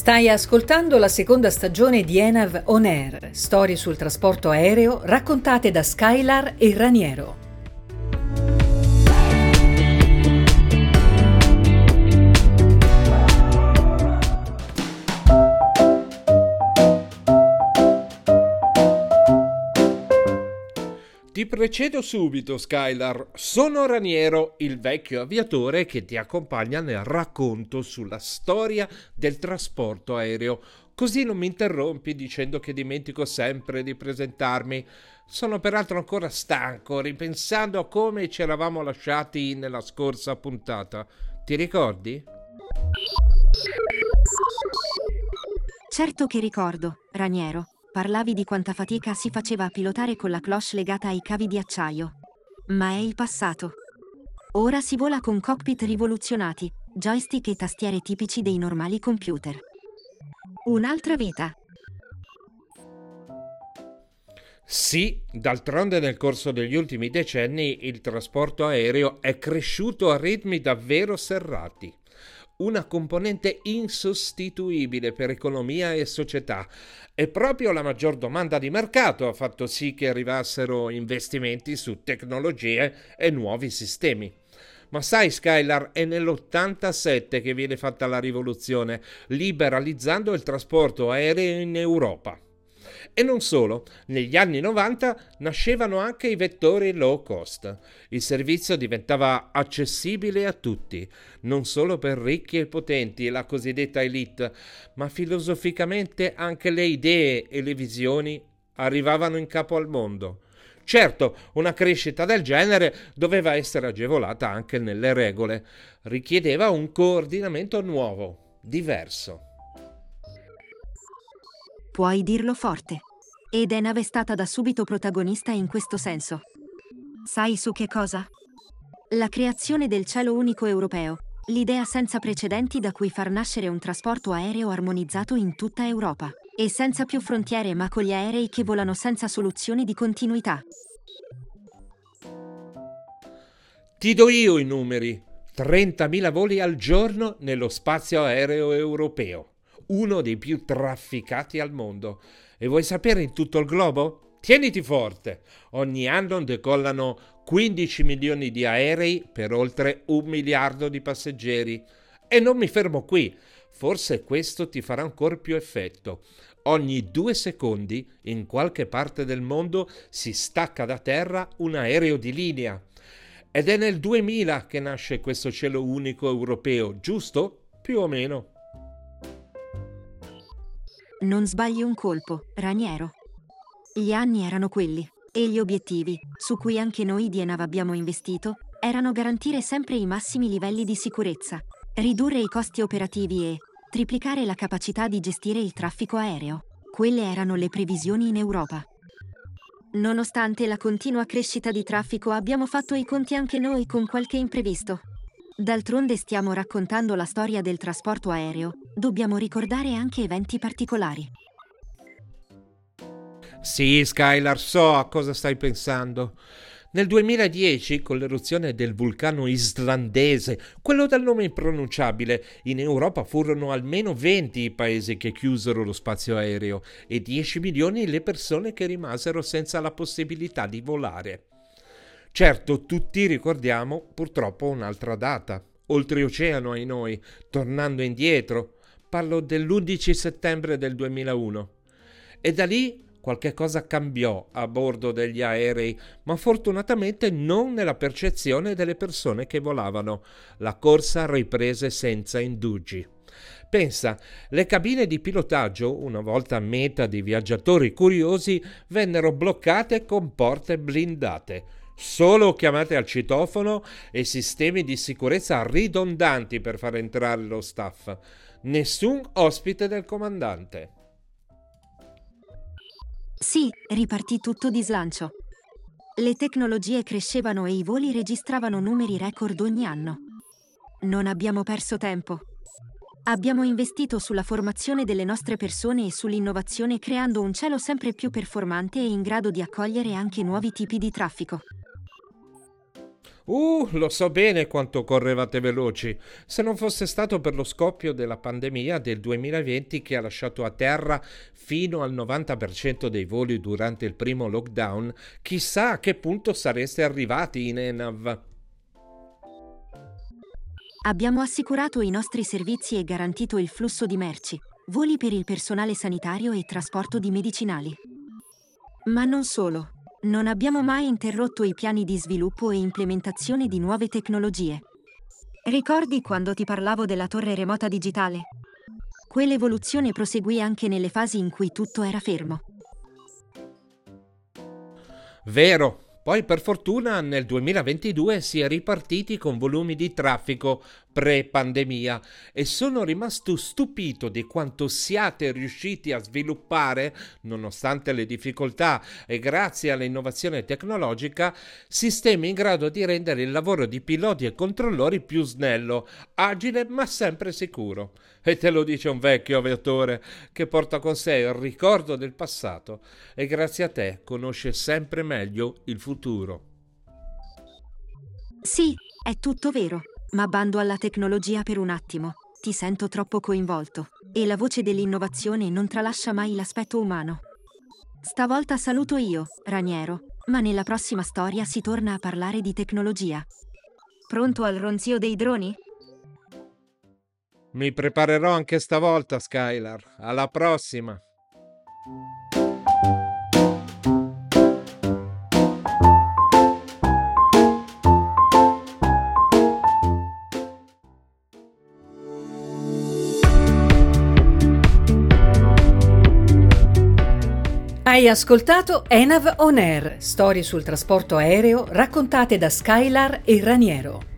Stai ascoltando la seconda stagione di Enav On Air, storie sul trasporto aereo raccontate da Skylar e Raniero. Ti precedo subito, Skylar. Sono Raniero, il vecchio aviatore che ti accompagna nel racconto sulla storia del trasporto aereo. Così non mi interrompi dicendo che dimentico sempre di presentarmi. Sono peraltro ancora stanco, ripensando a come ci eravamo lasciati nella scorsa puntata. Ti ricordi? Certo che ricordo, Raniero. Parlavi di quanta fatica si faceva a pilotare con la cloche legata ai cavi di acciaio. Ma è il passato. Ora si vola con cockpit rivoluzionati, joystick e tastiere tipici dei normali computer. Un'altra vita. Sì, d'altronde nel corso degli ultimi decenni il trasporto aereo è cresciuto a ritmi davvero serrati una componente insostituibile per economia e società e proprio la maggior domanda di mercato ha fatto sì che arrivassero investimenti su tecnologie e nuovi sistemi. Ma sai, Skylar, è nell'87 che viene fatta la rivoluzione, liberalizzando il trasporto aereo in Europa. E non solo, negli anni 90 nascevano anche i vettori low cost. Il servizio diventava accessibile a tutti, non solo per ricchi e potenti, la cosiddetta elite, ma filosoficamente anche le idee e le visioni arrivavano in capo al mondo. Certo, una crescita del genere doveva essere agevolata anche nelle regole, richiedeva un coordinamento nuovo, diverso. Puoi dirlo forte. Ed è nave stata da subito protagonista in questo senso. Sai su che cosa? La creazione del cielo unico europeo, l'idea senza precedenti da cui far nascere un trasporto aereo armonizzato in tutta Europa. E senza più frontiere ma con gli aerei che volano senza soluzioni di continuità. Ti do io i numeri. 30.000 voli al giorno nello spazio aereo europeo uno dei più trafficati al mondo. E vuoi sapere in tutto il globo? Tieniti forte! Ogni anno decollano 15 milioni di aerei per oltre un miliardo di passeggeri. E non mi fermo qui, forse questo ti farà ancora più effetto. Ogni due secondi in qualche parte del mondo si stacca da terra un aereo di linea. Ed è nel 2000 che nasce questo cielo unico europeo, giusto? Più o meno. Non sbagli un colpo, Raniero. Gli anni erano quelli, e gli obiettivi, su cui anche noi di Enav abbiamo investito, erano garantire sempre i massimi livelli di sicurezza, ridurre i costi operativi e triplicare la capacità di gestire il traffico aereo. Quelle erano le previsioni in Europa. Nonostante la continua crescita di traffico abbiamo fatto i conti anche noi con qualche imprevisto. D'altronde stiamo raccontando la storia del trasporto aereo, dobbiamo ricordare anche eventi particolari. Sì, Skylar, so a cosa stai pensando. Nel 2010, con l'eruzione del vulcano islandese, quello dal nome impronunciabile, in Europa furono almeno 20 i paesi che chiusero lo spazio aereo e 10 milioni le persone che rimasero senza la possibilità di volare. Certo, tutti ricordiamo purtroppo un'altra data, oltreoceano ai noi, tornando indietro. Parlo dell'11 settembre del 2001. E da lì qualche cosa cambiò a bordo degli aerei, ma fortunatamente non nella percezione delle persone che volavano. La corsa riprese senza indugi. Pensa, le cabine di pilotaggio, una volta meta di viaggiatori curiosi, vennero bloccate con porte blindate solo chiamate al citofono e sistemi di sicurezza ridondanti per far entrare lo staff. Nessun ospite del comandante. Sì, ripartì tutto di slancio. Le tecnologie crescevano e i voli registravano numeri record ogni anno. Non abbiamo perso tempo. Abbiamo investito sulla formazione delle nostre persone e sull'innovazione creando un cielo sempre più performante e in grado di accogliere anche nuovi tipi di traffico. Uh, lo so bene quanto correvate veloci. Se non fosse stato per lo scoppio della pandemia del 2020 che ha lasciato a terra fino al 90% dei voli durante il primo lockdown, chissà a che punto sareste arrivati in ENAV. Abbiamo assicurato i nostri servizi e garantito il flusso di merci, voli per il personale sanitario e trasporto di medicinali. Ma non solo. Non abbiamo mai interrotto i piani di sviluppo e implementazione di nuove tecnologie. Ricordi quando ti parlavo della torre remota digitale? Quell'evoluzione proseguì anche nelle fasi in cui tutto era fermo. Vero, poi per fortuna nel 2022 si è ripartiti con volumi di traffico pre-pandemia e sono rimasto stupito di quanto siate riusciti a sviluppare, nonostante le difficoltà e grazie all'innovazione tecnologica, sistemi in grado di rendere il lavoro di piloti e controllori più snello, agile ma sempre sicuro. E te lo dice un vecchio aviatore che porta con sé il ricordo del passato e grazie a te conosce sempre meglio il futuro. Sì, è tutto vero, ma bando alla tecnologia per un attimo. Ti sento troppo coinvolto e la voce dell'innovazione non tralascia mai l'aspetto umano. Stavolta saluto io, Raniero, ma nella prossima storia si torna a parlare di tecnologia. Pronto al ronzio dei droni? Mi preparerò anche stavolta, Skylar. Alla prossima. Hai ascoltato Enav On Air, storie sul trasporto aereo raccontate da Skylar e Raniero.